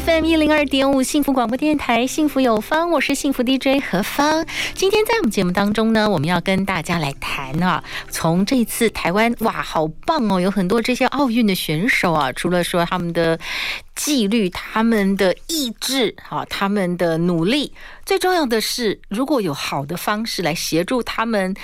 FM 一零二点五幸福广播电台，幸福有方，我是幸福 DJ 何芳。今天在我们节目当中呢，我们要跟大家来谈啊，从这次台湾哇，好棒哦，有很多这些奥运的选手啊，除了说他们的纪律、他们的意志、哈，他们的努力，最重要的是，如果有好的方式来协助他们。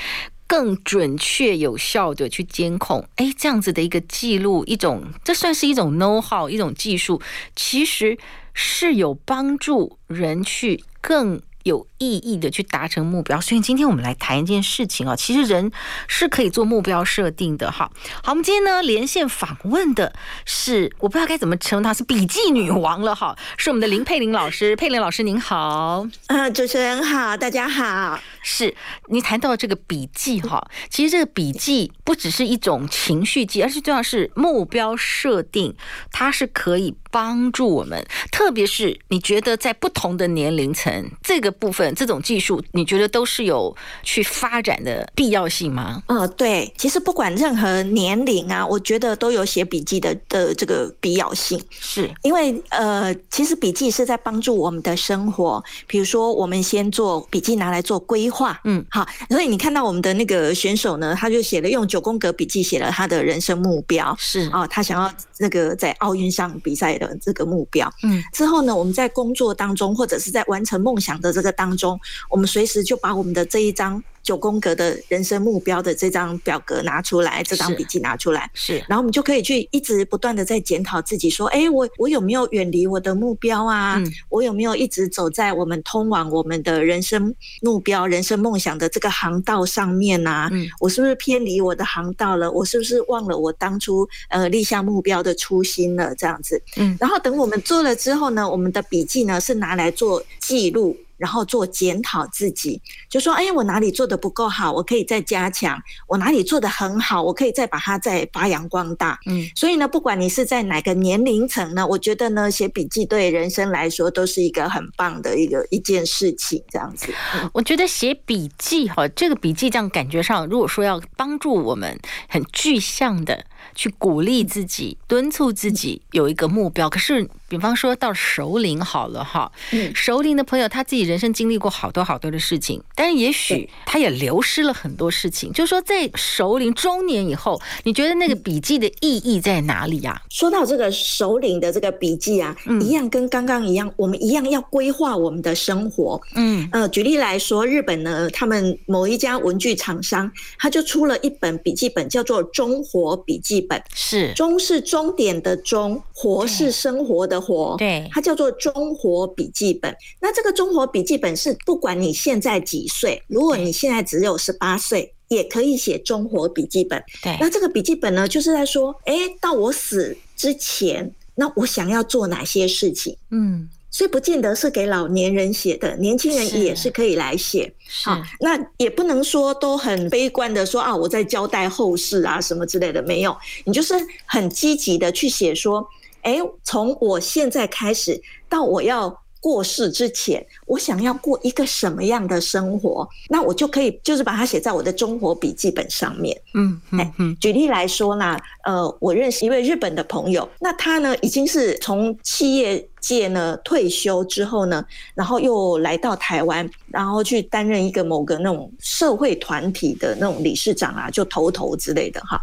更准确有效的去监控，哎，这样子的一个记录，一种这算是一种 know how，一种技术，其实是有帮助人去更。有意义的去达成目标，所以今天我们来谈一件事情啊。其实人是可以做目标设定的，哈。好，我们今天呢连线访问的是，我不知道该怎么称她，是笔记女王了哈。是我们的林佩玲老师，佩玲老师您好，嗯，主持人好，大家好。是你谈到这个笔记哈，其实这个笔记不只是一种情绪记，而是重要是目标设定，它是可以帮助我们，特别是你觉得在不同的年龄层这个。部分这种技术，你觉得都是有去发展的必要性吗？呃，对，其实不管任何年龄啊，我觉得都有写笔记的的这个必要性。是因为呃，其实笔记是在帮助我们的生活。比如说，我们先做笔记，拿来做规划。嗯，好，所以你看到我们的那个选手呢，他就写了用九宫格笔记写了他的人生目标。是啊，他想要那个在奥运上比赛的这个目标。嗯，之后呢，我们在工作当中或者是在完成梦想的这个当中，我们随时就把我们的这一张九宫格的人生目标的这张表格拿出来，这张笔记拿出来，是，然后我们就可以去一直不断的在检讨自己，说，哎，我我有没有远离我的目标啊？嗯，我有没有一直走在我们通往我们的人生目标、人生梦想的这个航道上面啊？嗯，我是不是偏离我的航道了？我是不是忘了我当初呃立下目标的初心了？这样子，嗯，然后等我们做了之后呢，我们的笔记呢是拿来做记录。然后做检讨自己，就说：“哎，我哪里做的不够好？我可以再加强。我哪里做的很好？我可以再把它再发扬光大。”嗯，所以呢，不管你是在哪个年龄层呢，我觉得呢，写笔记对人生来说都是一个很棒的一个一件事情。这样子，嗯，我觉得写笔记哈，这个笔记这样感觉上，如果说要帮助我们很具象的。去鼓励自己，敦促自己有一个目标。可是，比方说到熟龄好了哈，熟龄的朋友他自己人生经历过好多好多的事情，但是也许他也流失了很多事情。就是说，在熟龄中年以后，你觉得那个笔记的意义在哪里呀？说到这个熟龄的这个笔记啊，一样跟刚刚一样，我们一样要规划我们的生活。嗯，呃，举例来说，日本呢，他们某一家文具厂商，他就出了一本笔记本，叫做《中活笔记》。本是终是终点的终，活是生活的活，对，它叫做中活笔记本。那这个中活笔记本是不管你现在几岁，如果你现在只有十八岁，也可以写中活笔记本。对，那这个笔记本呢，就是在说，哎，到我死之前，那我想要做哪些事情？嗯。所以不见得是给老年人写的，年轻人也是可以来写。好，那也不能说都很悲观的说啊，我在交代后事啊什么之类的，没有。你就是很积极的去写说，哎，从我现在开始到我要过世之前，我想要过一个什么样的生活，那我就可以就是把它写在我的中活笔记本上面。嗯嗯嗯。举例来说呢，呃，我认识一位日本的朋友，那他呢已经是从企业界呢退休之后呢，然后又来到台湾，然后去担任一个某个那种社会团体的那种理事长啊，就头头之类的哈，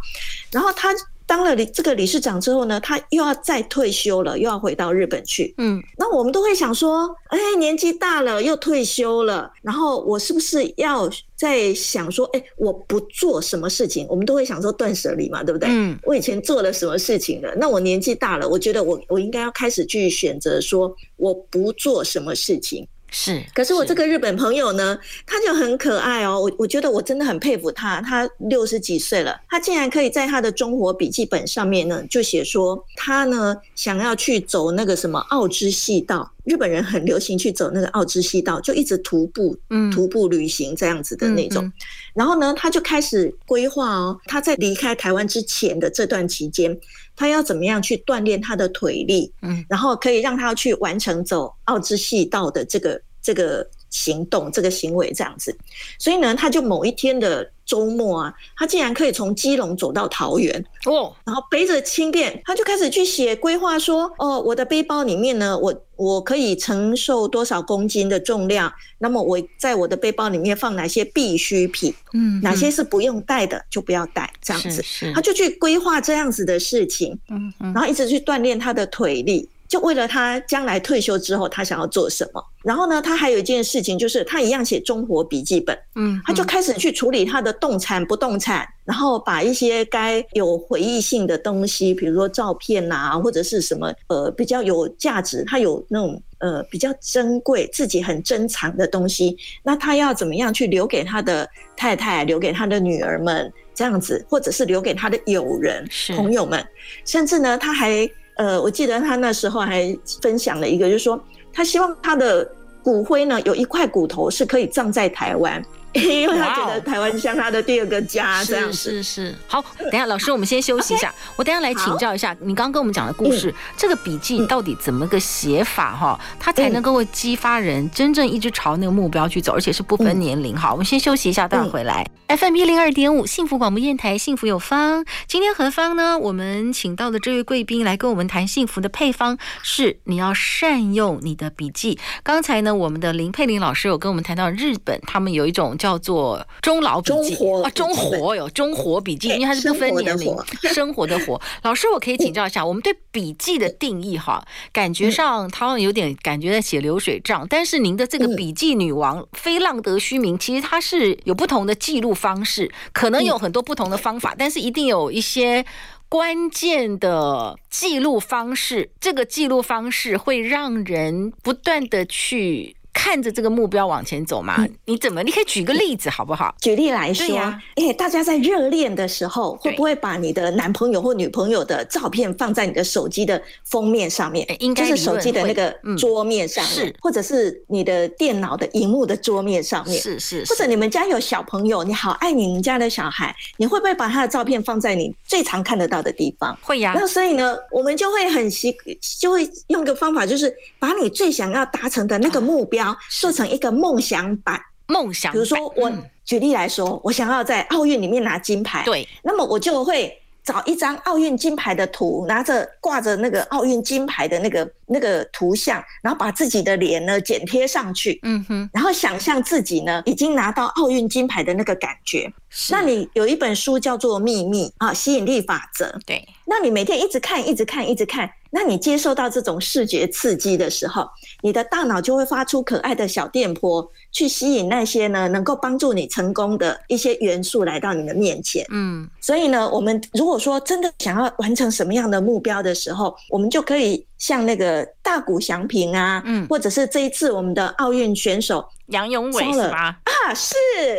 然后他。当了理这个理事长之后呢，他又要再退休了，又要回到日本去。嗯，那我们都会想说，哎，年纪大了又退休了，然后我是不是要在想说，哎，我不做什么事情？我们都会想说断舍离嘛，对不对？嗯，我以前做了什么事情了？那我年纪大了，我觉得我我应该要开始去选择说，我不做什么事情。是，可是我这个日本朋友呢，他就很可爱哦。我我觉得我真的很佩服他。他六十几岁了，他竟然可以在他的中活笔记本上面呢，就写说他呢想要去走那个什么奥之细道。日本人很流行去走那个奥之细道，就一直徒步，嗯，徒步旅行这样子的那种。然后呢，他就开始规划哦，他在离开台湾之前的这段期间，他要怎么样去锻炼他的腿力，嗯，然后可以让他去完成走奥之细道的这个这个行动、这个行为这样子。所以呢，他就某一天的周末啊，他竟然可以从基隆走到桃园哦，然后背着轻便，他就开始去写规划说，哦，我的背包里面呢，我我可以承受多少公斤的重量？那么我在我的背包里面放哪些必需品？嗯，哪些是不用带的就不要带，这样子，他就去规划这样子的事情，嗯嗯，然后一直去锻炼他的腿力。就为了他将来退休之后，他想要做什么？然后呢，他还有一件事情，就是他一样写中活笔记本，嗯，他就开始去处理他的动产、不动产，然后把一些该有回忆性的东西，比如说照片啊，或者是什么呃比较有价值，他有那种呃比较珍贵、自己很珍藏的东西，那他要怎么样去留给他的太太，留给他的女儿们这样子，或者是留给他的友人、朋友们，甚至呢，他还。呃，我记得他那时候还分享了一个，就是说他希望他的骨灰呢，有一块骨头是可以葬在台湾。因为他觉得台湾像他的第二个家，这样是是是。好，等一下老师，我们先休息一下。我等一下来请教一下，你刚刚跟我们讲的故事，这个笔记到底怎么个写法哈？它才能够激发人真正一直朝那个目标去走，而且是不分年龄。好，我们先休息一下，待会回来。FM 一零二点五，幸福广播电台，幸福有方。今天何方呢？我们请到的这位贵宾来跟我们谈幸福的配方，是你要善用你的笔记。刚才呢，我们的林佩玲老师有跟我们谈到日本，他们有一种叫叫做中老笔记啊，中活有中活笔记，因为它是不分年龄，生活的活。老师，我可以请教一下，我们对笔记的定义哈，感觉上他好像有点感觉在写流水账，但是您的这个笔记女王非浪得虚名，其实它是有不同的记录方式，可能有很多不同的方法，但是一定有一些关键的记录方式，这个记录方式会让人不断的去。看着这个目标往前走嘛？你怎么？你可以举个例子好不好？举例来说，哎、欸，大家在热恋的时候，会不会把你的男朋友或女朋友的照片放在你的手机的封面上面？应该是手机的那个桌面上面，或者是你的电脑的荧幕的桌面上面，是是。或者你们家有小朋友，你好爱你们家的小孩，你会不会把他的照片放在你最常看得到的地方？会呀。那所以呢，我们就会很习，就会用个方法，就是把你最想要达成的那个目标。做成一个梦想版，梦想。比如说，我举例来说，我想要在奥运里面拿金牌，对，那么我就会找一张奥运金牌的图，拿着挂着那个奥运金牌的那个那个图像，然后把自己的脸呢剪贴上去，嗯哼，然后想象自己呢已经拿到奥运金牌的那个感觉。那你有一本书叫做《秘密》啊，吸引力法则，对，那你每天一直看，一直看，一直看。那你接受到这种视觉刺激的时候，你的大脑就会发出可爱的小电波，去吸引那些呢能够帮助你成功的一些元素来到你的面前。嗯，所以呢，我们如果说真的想要完成什么样的目标的时候，我们就可以像那个大谷翔平啊，嗯，或者是这一次我们的奥运选手杨永伟是吧？啊，是，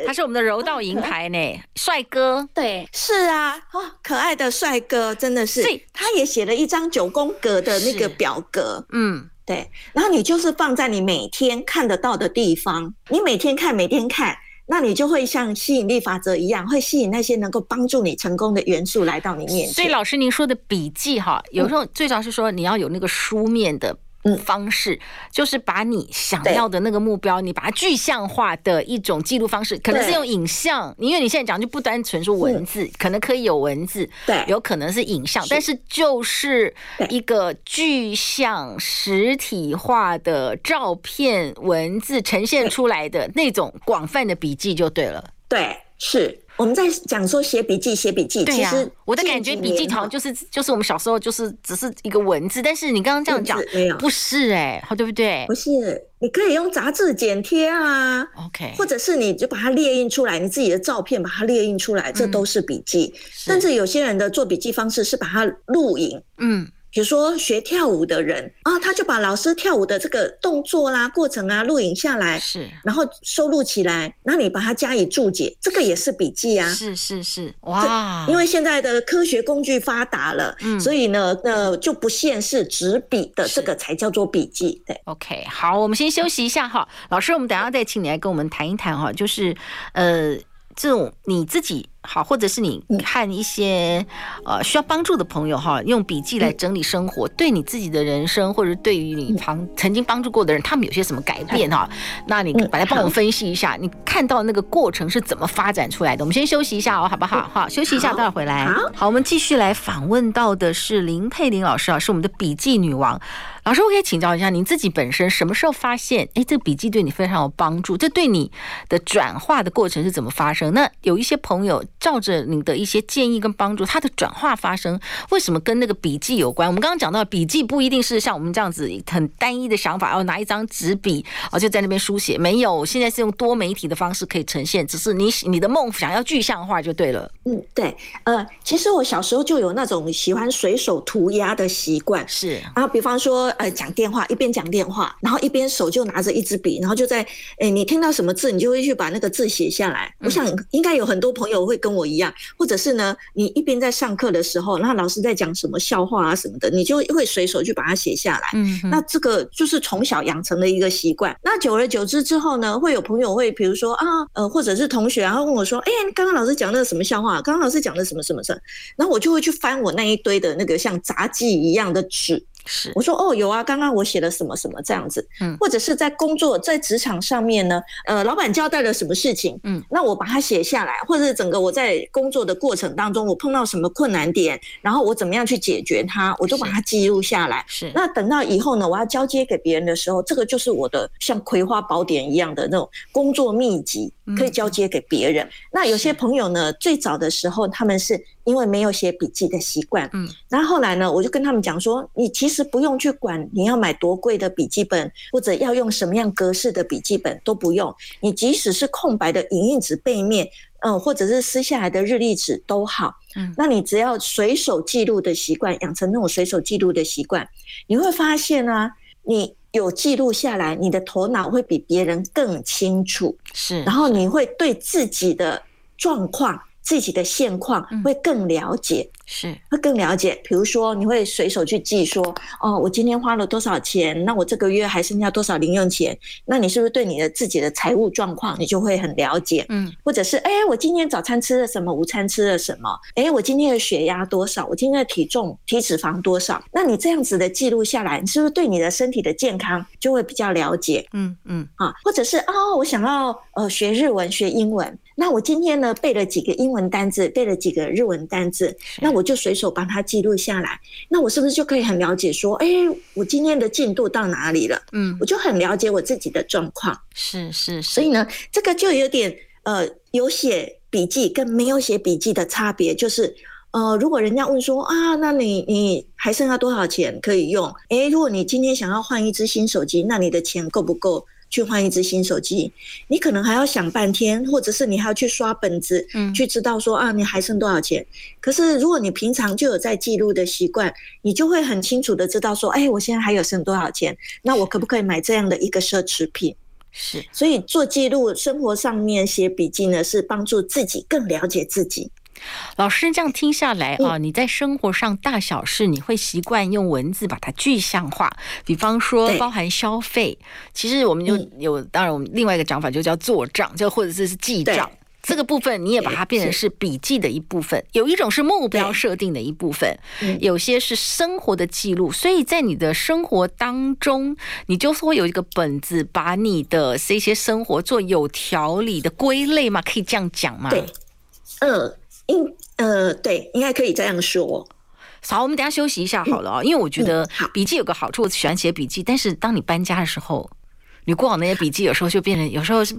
他是我们的柔道银牌呢，帅哥。对，是啊，哦，可爱的帅哥，真的是。他也写了一张九宫格的那个表格，嗯，对。然后你就是放在你每天看得到的地方，你每天看，每天看，那你就会像吸引力法则一样，会吸引那些能够帮助你成功的元素来到你面前。所以老师您说的笔记哈，有时候最早是说你要有那个书面的。方式就是把你想要的那个目标，你把它具象化的一种记录方式，可能是用影像，因为你现在讲就不单纯说文字，可能可以有文字，对，有可能是影像，但是就是一个具象实体化的照片、文字呈现出来的那种广泛的笔记就对了，对，是。我们在讲说写笔记，写笔记。对呀，我的感觉笔记好像就是就是我们小时候就是只是一个文字，但是你刚刚这样讲，不是哎，好对不对？不是，你可以用杂志剪贴啊，OK，或者是你就把它列印出来，你自己的照片把它列印出来，这都是笔记。甚至有些人的做笔记方式是把它录影，嗯。比如说学跳舞的人啊，他就把老师跳舞的这个动作啦、过程啊录影下来，是，然后收录起来，那你把它加以注解，这个也是笔记啊。是是是，哇！因为现在的科学工具发达了，嗯，所以呢，呃，就不限是纸笔的，这个才叫做笔记。对，OK，好，我们先休息一下哈，老师，我们等下再请你来跟我们谈一谈哈，就是呃，这种你自己。好，或者是你看一些呃需要帮助的朋友哈，用笔记来整理生活，对你自己的人生，或者对于你旁曾经帮助过的人，他们有些什么改变哈？那你把它帮我分析一下，你看到那个过程是怎么发展出来的？我们先休息一下哦，好不好？好，休息一下，待会儿回来。好，我们继续来访问到的是林佩玲老师啊，是我们的笔记女王。老师，我可以请教一下，您自己本身什么时候发现，哎，这个笔记对你非常有帮助？这对你的转化的过程是怎么发生？那有一些朋友。照着你的一些建议跟帮助，它的转化发生，为什么跟那个笔记有关？我们刚刚讲到，笔记不一定是像我们这样子很单一的想法，要拿一张纸笔，哦，就在那边书写。没有，现在是用多媒体的方式可以呈现，只是你你的梦想要具象化就对了。嗯，对，呃，其实我小时候就有那种喜欢随手涂鸦的习惯，是啊，比方说，呃，讲电话，一边讲电话，然后一边手就拿着一支笔，然后就在，哎，你听到什么字，你就会去把那个字写下来。嗯、我想应该有很多朋友会跟。跟我一样，或者是呢，你一边在上课的时候，那老师在讲什么笑话啊什么的，你就会随手去把它写下来。嗯，那这个就是从小养成的一个习惯。那久而久之之后呢，会有朋友会，比如说啊，呃，或者是同学，然后问我说，哎，刚刚老师讲那个什么笑话？刚刚老师讲的什么什么什么？然后我就会去翻我那一堆的那个像杂记一样的纸。是，我说哦，有啊，刚刚我写了什么什么这样子，嗯，或者是在工作在职场上面呢，呃，老板交代了什么事情，嗯，那我把它写下来，或者是整个我在工作的过程当中，我碰到什么困难点，然后我怎么样去解决它，我就把它记录下来。是，那等到以后呢，我要交接给别人的时候，这个就是我的像葵花宝典一样的那种工作秘籍，可以交接给别人。那有些朋友呢，最早的时候他们是。因为没有写笔记的习惯，嗯，然后后来呢，我就跟他们讲说，你其实不用去管你要买多贵的笔记本，或者要用什么样格式的笔记本都不用，你即使是空白的影印纸背面，嗯，或者是撕下来的日历纸都好，嗯，那你只要随手记录的习惯，养成那种随手记录的习惯，你会发现啊，你有记录下来，你的头脑会比别人更清楚，是，然后你会对自己的状况。自己的现况会更了解，是会更了解。比如说，你会随手去记说，哦，我今天花了多少钱？那我这个月还剩下多少零用钱？那你是不是对你的自己的财务状况，你就会很了解？嗯，或者是，哎，我今天早餐吃了什么？午餐吃了什么？哎，我今天的血压多少？我今天的体重、体脂肪多少？那你这样子的记录下来，你是不是对你的身体的健康就会比较了解？嗯嗯，啊，或者是，哦，我想要呃学日文、学英文。那我今天呢，背了几个英文单字，背了几个日文单字，那我就随手帮他记录下来。那我是不是就可以很了解说，哎，我今天的进度到哪里了？嗯，我就很了解我自己的状况。是是，所以呢，这个就有点呃，有写笔记跟没有写笔记的差别，就是呃，如果人家问说啊，那你你还剩下多少钱可以用？哎，如果你今天想要换一只新手机，那你的钱够不够？去换一支新手机，你可能还要想半天，或者是你还要去刷本子，嗯，去知道说啊，你还剩多少钱。可是如果你平常就有在记录的习惯，你就会很清楚的知道说，哎，我现在还有剩多少钱，那我可不可以买这样的一个奢侈品？是，所以做记录，生活上面写笔记呢，是帮助自己更了解自己。老师这样听下来啊，你在生活上大小事，你会习惯用文字把它具象化，比方说包含消费，其实我们就有，当然我们另外一个讲法就叫做账，就或者是是记账这个部分，你也把它变成是笔记的一部分。有一种是目标设定的一部分，有些是生活的记录。所以在你的生活当中，你就是会有一个本子，把你的这些生活做有条理的归类嘛？可以这样讲吗？对，嗯。应呃对，应该可以这样说。好，我们等下休息一下好了啊，因为我觉得笔记有个好处，我喜欢写笔记。但是当你搬家的时候，你过往那些笔记有时候就变成，有时候是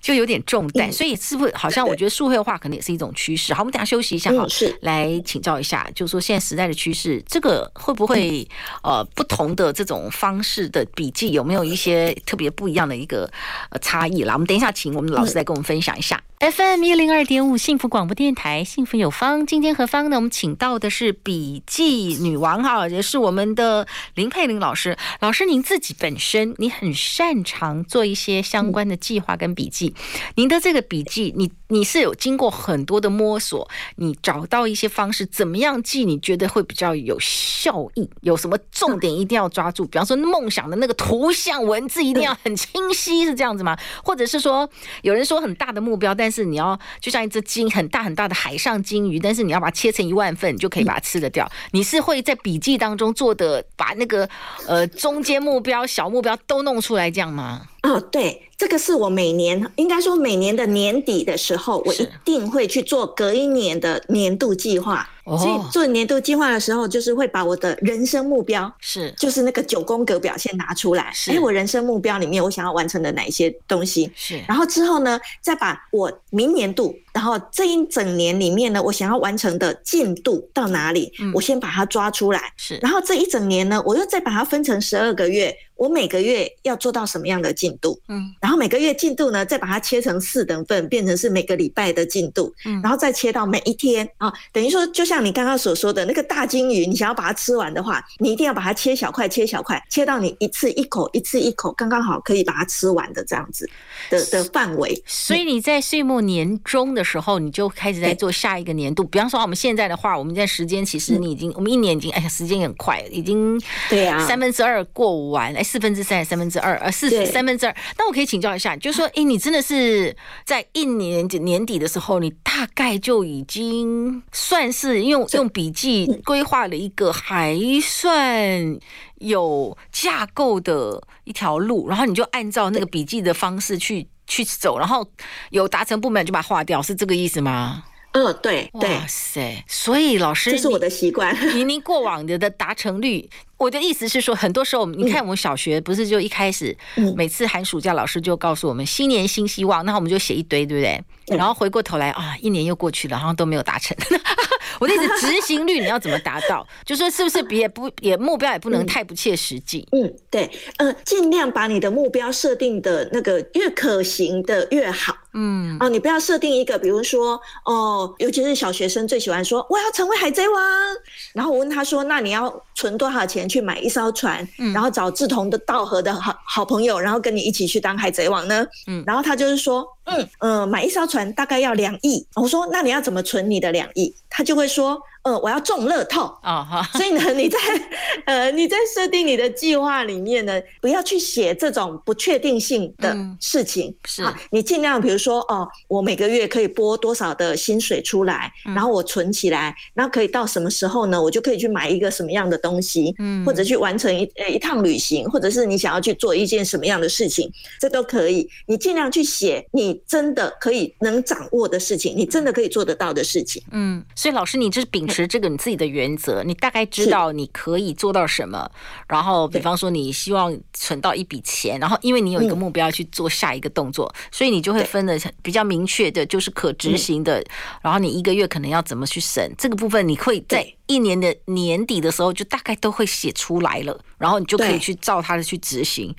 就有点重担。所以是不是好像我觉得数位化可能也是一种趋势？好，我们等下休息一下好，是来请教一下，就是说现在时代的趋势，这个会不会呃不同的这种方式的笔记有没有一些特别不一样的一个呃差异啦？我们等一下请我们的老师来跟我们分享一下。FM 一零二点五幸福广播电台，幸福有方。今天何方呢？我们请到的是笔记女王哈，也是我们的林佩玲老师。老师，您自己本身你很擅长做一些相关的计划跟笔记。您的这个笔记，你你是有经过很多的摸索，你找到一些方式，怎么样记？你觉得会比较有效益？有什么重点一定要抓住？比方说梦想的那个图像文字一定要很清晰，是这样子吗？或者是说，有人说很大的目标，但是你要就像一只鲸，很大很大的海上鲸鱼，但是你要把它切成一万份，你就可以把它吃得掉。你是会在笔记当中做的，把那个呃中间目标、小目标都弄出来这样吗？哦，对。这个是我每年应该说每年的年底的时候，我一定会去做隔一年的年度计划。所以做年度计划的时候，就是会把我的人生目标是，就是那个九宫格表现拿出来。是，哎，我人生目标里面我想要完成的哪一些东西？是。然后之后呢，再把我明年度，然后这一整年里面呢，我想要完成的进度到哪里？我先把它抓出来。是。然后这一整年呢，我又再把它分成十二个月，我每个月要做到什么样的进度？嗯。然后。每个月进度呢，再把它切成四等份，变成是每个礼拜的进度，嗯，然后再切到每一天啊，等于说就像你刚刚所说的那个大金鱼，你想要把它吃完的话，你一定要把它切小块，切小块，切到你一次一口，一次一口，刚刚好可以把它吃完的这样子的的范围。所以你在岁末年终的时候，你就开始在做下一个年度。比方说我们现在的话，我们在时间其实你已经，我们一年已经，哎呀，时间也很快，已经对啊，三分之二过完，哎，四分之三，三分之二，呃，四三分之二。那我可以请。教一下，就是说，哎，你真的是在一年年底的时候，你大概就已经算是用用笔记规划了一个还算有架构的一条路，然后你就按照那个笔记的方式去去走，然后有达成不满就把它划掉，是这个意思吗？嗯、哦，对对，哇塞，所以老师，这是我的习惯。您您过往的的达成率。我的意思是说，很多时候，你看我们小学不是就一开始，每次寒暑假老师就告诉我们新年新希望，那我们就写一堆，对不对？然后回过头来啊，一年又过去了，好像都没有达成。我的意思，执行率你要怎么达到？就说是不是也不也目标也不能太不切实际？嗯，对，呃，尽量把你的目标设定的那个越可行的越好。嗯，哦，你不要设定一个，比如说哦，尤其是小学生最喜欢说我要成为海贼王，然后我问他说，那你要存多少钱？去买一艘船，然后找志同的道合的好好朋友，然后跟你一起去当海贼王呢？嗯，然后他就是说，嗯嗯、呃，买一艘船大概要两亿。我说，那你要怎么存你的两亿？他就会说。呃，我要中乐透啊哈，所以呢，你在 呃你在设定你的计划里面呢，不要去写这种不确定性的事情。嗯、是，你尽量比如说哦，我每个月可以拨多少的薪水出来，然后我存起来，然后可以到什么时候呢？我就可以去买一个什么样的东西，嗯，或者去完成一呃一趟旅行，或者是你想要去做一件什么样的事情，这都可以。你尽量去写你真的可以能掌握的事情，你真的可以做得到的事情。嗯，所以老师，你这是秉。持这个你自己的原则，你大概知道你可以做到什么。然后，比方说你希望存到一笔钱，然后因为你有一个目标去做下一个动作，所以你就会分的比较明确的，就是可执行的。然后你一个月可能要怎么去省这个部分，你会在一年的年底的时候就大概都会写出来了，然后你就可以去照它的去执行。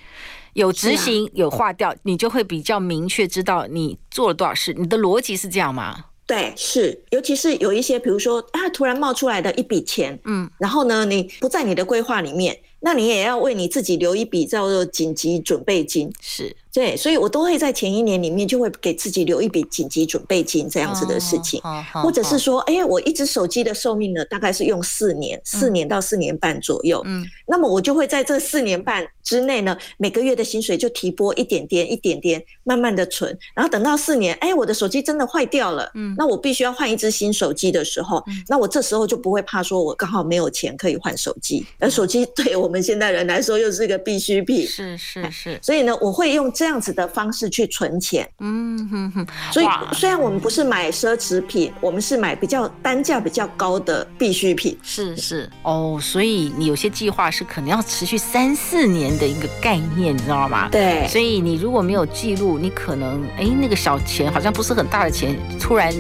有执行有划掉，你就会比较明确知道你做了多少事。你的逻辑是这样吗？对，是，尤其是有一些，比如说，啊，突然冒出来的一笔钱，嗯，然后呢，你不在你的规划里面，那你也要为你自己留一笔叫做紧急准备金，是。对，所以我都会在前一年里面就会给自己留一笔紧急准备金这样子的事情，或者是说，哎，我一只手机的寿命呢，大概是用四年，四年到四年半左右，嗯，那么我就会在这四年半之内呢，每个月的薪水就提拨一点点，一点点，慢慢的存，然后等到四年，哎，我的手机真的坏掉了，嗯，那我必须要换一只新手机的时候，那我这时候就不会怕说我刚好没有钱可以换手机，而手机对我们现代人来说又是一个必需品，是是是，所以呢，我会用。这样子的方式去存钱，嗯哼哼，所以虽然我们不是买奢侈品，我们是买比较单价比较高的必需品，是是。哦，所以你有些计划是可能要持续三四年的一个概念，你知道吗？对，所以你如果没有记录，你可能哎那个小钱好像不是很大的钱，突然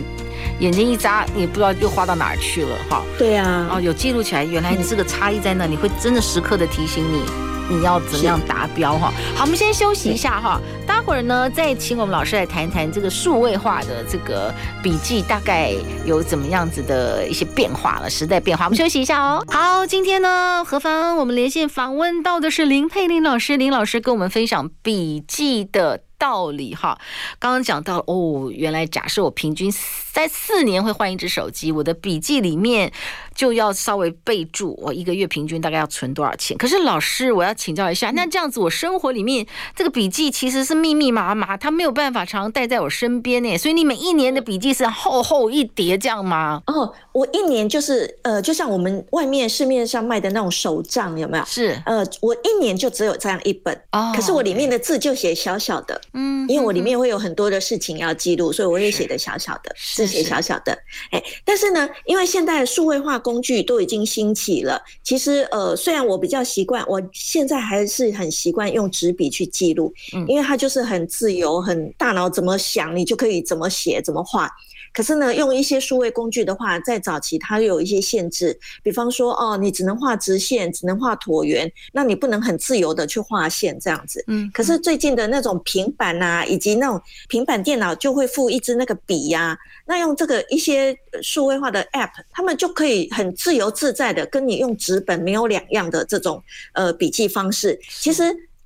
眼睛一眨，你也不知道又花到哪儿去了哈。对啊，哦，有记录起来，原来你这个差异在那，你会真的时刻的提醒你。你要怎么样达标哈。好，我们先休息一下哈，待会儿呢再请我们老师来谈谈这个数位化的这个笔记大概有怎么样子的一些变化了，时代变化。我们休息一下哦。好，今天呢，何方我们连线访问到的是林佩玲老师，林老师跟我们分享笔记的道理哈。刚刚讲到哦，原来假设我平均在四年会换一只手机，我的笔记里面。就要稍微备注，我一个月平均大概要存多少钱？可是老师，我要请教一下，那这样子我生活里面这个笔记其实是密密麻麻，它没有办法常常带在我身边呢。所以你每一年的笔记是厚厚一叠这样吗？哦，我一年就是呃，就像我们外面市面上卖的那种手账，有没有？是呃，我一年就只有这样一本哦。可是我里面的字就写小小的，嗯，因为我里面会有很多的事情要记录，所以我也写的小小的，字写小小的。哎，但是呢，因为现在的数位化。工具都已经兴起了。其实，呃，虽然我比较习惯，我现在还是很习惯用纸笔去记录，因为它就是很自由，很大脑怎么想，你就可以怎么写，怎么画。可是呢，用一些数位工具的话，在早期它有一些限制，比方说，哦，你只能画直线，只能画椭圆，那你不能很自由的去画线这样子。嗯。可是最近的那种平板啊，以及那种平板电脑就会附一支那个笔呀，那用这个一些数位化的 App，他们就可以很自由自在的跟你用纸本没有两样的这种呃笔记方式。其实。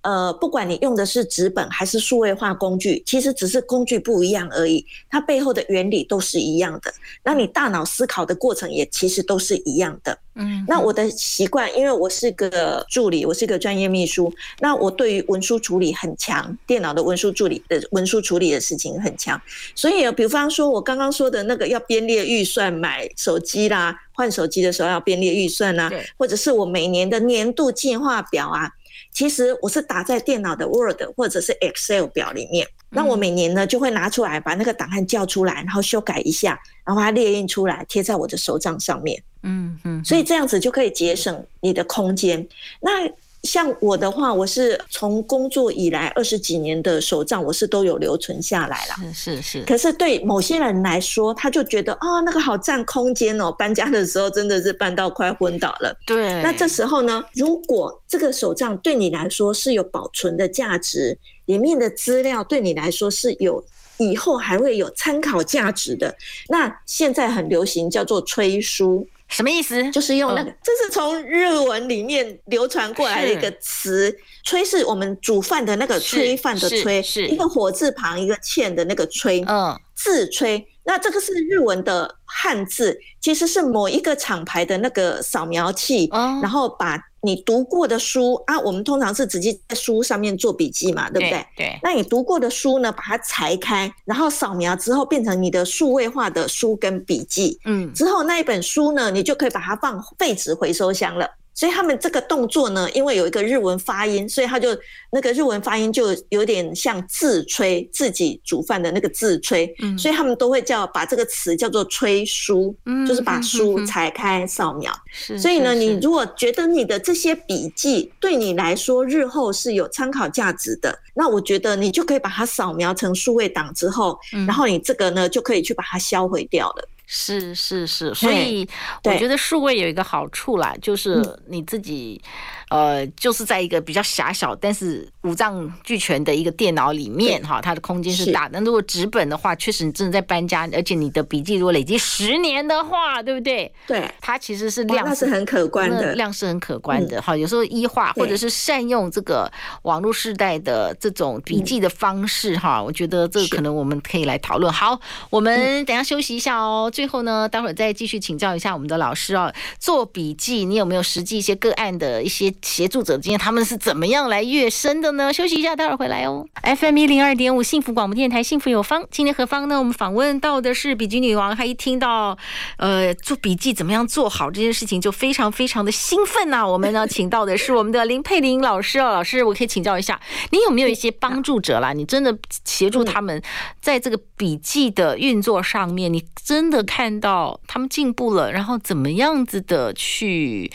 呃，不管你用的是纸本还是数位化工具，其实只是工具不一样而已，它背后的原理都是一样的。那你大脑思考的过程也其实都是一样的。嗯，那我的习惯，因为我是个助理，我是个专业秘书，那我对于文书处理很强，电脑的文书助理的文书处理的事情很强，所以比方说我刚刚说的那个要编列预算买手机啦，换手机的时候要编列预算啦，或者是我每年的年度计划表啊。其实我是打在电脑的 Word 或者是 Excel 表里面，那我每年呢就会拿出来把那个档案叫出来，然后修改一下，然后把它列印出来贴在我的手掌上面。嗯嗯，所以这样子就可以节省你的空间。那像我的话，我是从工作以来二十几年的手账，我是都有留存下来了。是是是。可是对某些人来说，他就觉得啊、哦，那个好占空间哦，搬家的时候真的是搬到快昏倒了。对。那这时候呢，如果这个手账对你来说是有保存的价值，里面的资料对你来说是有以后还会有参考价值的，那现在很流行叫做催书。什么意思？就是用那个，这是从日文里面流传过来的一个词，炊是我们煮饭的那个炊饭的炊，是一个火字旁一个欠的那个炊，嗯，自炊。那这个是日文的汉字，其实是某一个厂牌的那个扫描器，然后把。你读过的书啊，我们通常是直接在书上面做笔记嘛，对不对？对。那你读过的书呢，把它裁开，然后扫描之后变成你的数位化的书跟笔记。嗯。之后那一本书呢，你就可以把它放废纸回收箱了。所以他们这个动作呢，因为有一个日文发音，所以他就那个日文发音就有点像自吹，自己煮饭的那个自吹。嗯，所以他们都会叫把这个词叫做吹书，嗯，就是把书裁开扫描。是，所以呢，你如果觉得你的这些笔记对你来说日后是有参考价值的，那我觉得你就可以把它扫描成数位档之后，然后你这个呢就可以去把它销毁掉了。是是是，所以我觉得数位有一个好处啦，就是你自己。呃，就是在一个比较狭小，但是五脏俱全的一个电脑里面哈，它的空间是大的。那如果纸本的话，确实你真的在搬家，而且你的笔记如果累积十年的话，对不对？对，它其实是量是，很可观的，量是很可观的。哈、嗯，有时候一化或者是善用这个网络时代的这种笔记的方式哈，我觉得这个可能我们可以来讨论。好，我们等一下休息一下哦。最后呢，待会儿再继续请教一下我们的老师哦。做笔记，你有没有实际一些个案的一些？协助者今天他们是怎么样来跃升的呢？休息一下，待会儿回来哦。FM 一零二点五幸福广播电台，幸福有方。今天何方呢？我们访问到的是笔记女王。她一听到呃做笔记怎么样做好这件事情，就非常非常的兴奋呐、啊。我们呢请到的是我们的林佩玲老师哦，老师，我可以请教一下，你有没有一些帮助者啦？你真的协助他们在这个笔记的运作上面，你真的看到他们进步了，然后怎么样子的去？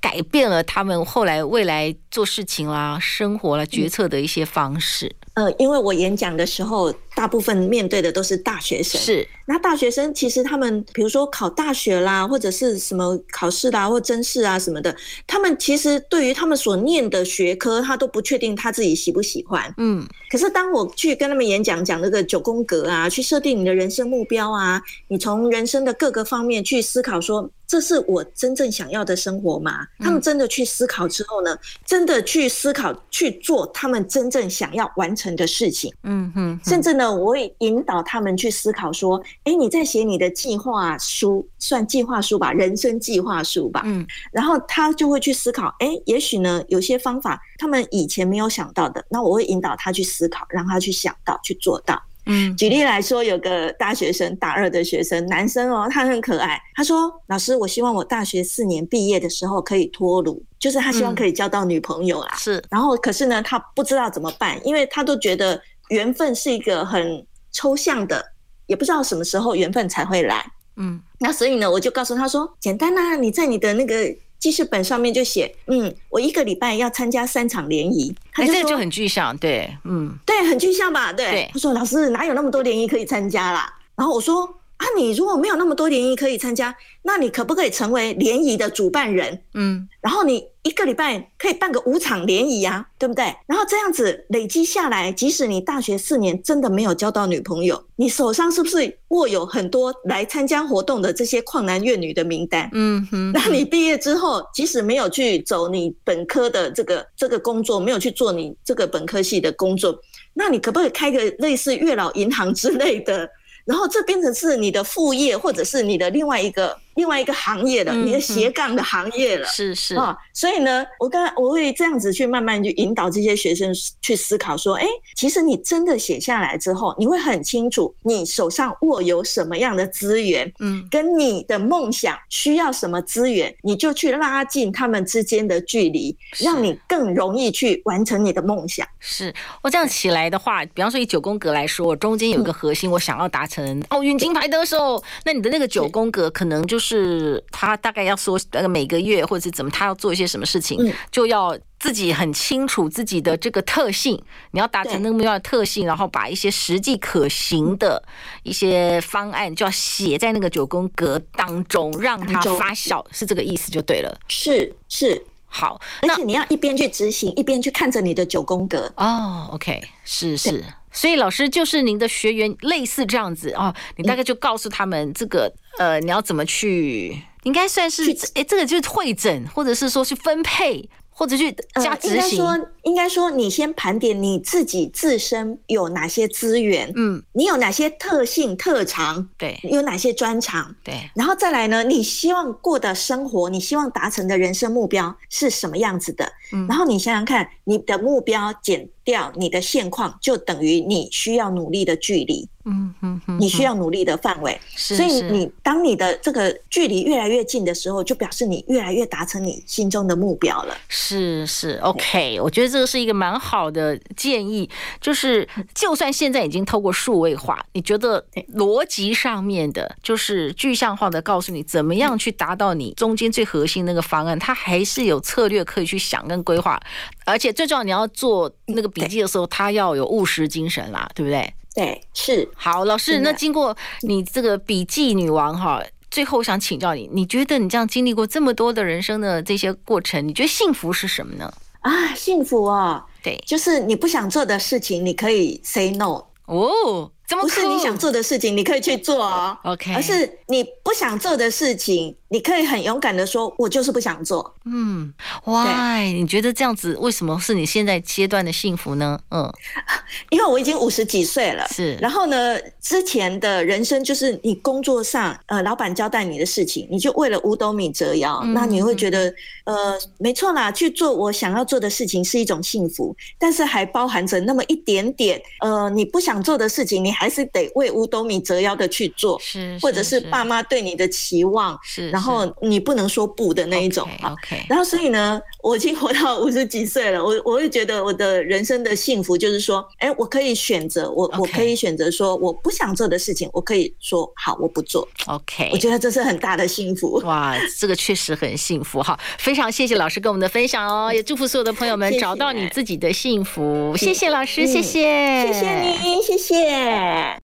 改变了他们后来未来做事情啦、生活啦、决策的一些方式。呃，因为我演讲的时候，大部分面对的都是大学生。是，那大学生其实他们，比如说考大学啦，或者是什么考试啦，或真试啊什么的，他们其实对于他们所念的学科，他都不确定他自己喜不喜欢。嗯，可是当我去跟他们演讲，讲那个九宫格啊，去设定你的人生目标啊，你从人生的各个方面去思考说。这是我真正想要的生活吗？他们真的去思考之后呢，真的去思考去做他们真正想要完成的事情。嗯哼，甚至呢，我会引导他们去思考说：哎，你在写你的计划书，算计划书吧，人生计划书吧。嗯，然后他就会去思考：哎，也许呢，有些方法他们以前没有想到的，那我会引导他去思考，让他去想到，去做到。嗯，举例来说，有个大学生，大二的学生，男生哦，他很可爱。他说：“老师，我希望我大学四年毕业的时候可以脱鲁，就是他希望可以交到女朋友啦。”是。然后，可是呢，他不知道怎么办，因为他都觉得缘分是一个很抽象的，也不知道什么时候缘分才会来。嗯，那所以呢，我就告诉他说：“简单呐，你在你的那个。”记事本上面就写，嗯，我一个礼拜要参加三场联谊，他就说、欸、这个就很具象，对，嗯，对，很具象吧，对。对他说老师哪有那么多联谊可以参加啦？然后我说啊，你如果没有那么多联谊可以参加，那你可不可以成为联谊的主办人？嗯，然后你。一个礼拜可以办个五场联谊呀，对不对？然后这样子累积下来，即使你大学四年真的没有交到女朋友，你手上是不是握有很多来参加活动的这些旷男怨女的名单？嗯哼。那你毕业之后，即使没有去走你本科的这个这个工作，没有去做你这个本科系的工作，那你可不可以开个类似月老银行之类的？然后这变成是你的副业，或者是你的另外一个。另外一个行业的，你的斜杠的行业了，嗯、是是。啊，所以呢，我刚我会这样子去慢慢去引导这些学生去思考，说，哎，其实你真的写下来之后，你会很清楚你手上握有什么样的资源，嗯，跟你的梦想需要什么资源，你就去拉近他们之间的距离，让你更容易去完成你的梦想。是。我这样起来的话，比方说以九宫格来说，我中间有一个核心，我想要达成奥运金牌得手，那你的那个九宫格可能就是。是他大概要说那个每个月或者是怎么，他要做一些什么事情，嗯、就要自己很清楚自己的这个特性，你要达成那个目标的特性，然后把一些实际可行的一些方案就要写在那个九宫格当中，让它发酵，是这个意思就对了。是是好，而且你要一边去执行，一边去看着你的九宫格。哦，OK，是是。所以老师就是您的学员，类似这样子哦，你大概就告诉他们这个呃，你要怎么去，应该算是哎，这个就是会诊，或者是说去分配。或者去加执行。呃、应该说，你先盘点你自己自身有哪些资源，嗯，你有哪些特性特长，对，有哪些专长，对，然后再来呢，你希望过的生活，你希望达成的人生目标是什么样子的？嗯，然后你想想看，你的目标减掉你的现况，就等于你需要努力的距离。嗯嗯嗯，你需要努力的范围，是是，所以你当你的这个距离越来越近的时候，就表示你越来越达成你心中的目标了。是是，OK，我觉得这个是一个蛮好的建议，就是就算现在已经透过数位化，你觉得逻辑上面的，就是具象化的告诉你怎么样去达到你中间最核心那个方案，它还是有策略可以去想跟规划，而且最重要，你要做那个笔记的时候，它要有务实精神啦，对不对？对，是好老师。那经过你这个笔记女王哈，最后我想请教你，你觉得你这样经历过这么多的人生的这些过程，你觉得幸福是什么呢？啊，幸福哦，对，就是你不想做的事情，你可以 say no 哦。怎么不是你想做的事情，你可以去做哦。OK，而是你不想做的事情，你可以很勇敢的说：“我就是不想做。”嗯，Why？你觉得这样子为什么是你现在阶段的幸福呢？嗯，因为我已经五十几岁了。是。然后呢，之前的人生就是你工作上，呃，老板交代你的事情，你就为了五斗米折腰。嗯。那你会觉得，呃，没错啦，去做我想要做的事情是一种幸福，但是还包含着那么一点点，呃，你不想做的事情，你。还是得为五斗米折腰的去做，是，或者是爸妈对你的期望，是，然后你不能说不的那一种。OK，然后所以呢，我已经活到 五十几岁了，我我会觉得我的人生的幸福就是说，哎，我可以选择，我我可以选择说我不想做的事情，我可以说好，我不做。OK，我觉得这是很大的幸福。哇，这个确实很幸福哈！非常谢谢老师跟我们的分享哦，也祝福所有的朋友们找到你自己的幸福。谢谢老师，谢谢，谢谢您，谢谢。谢。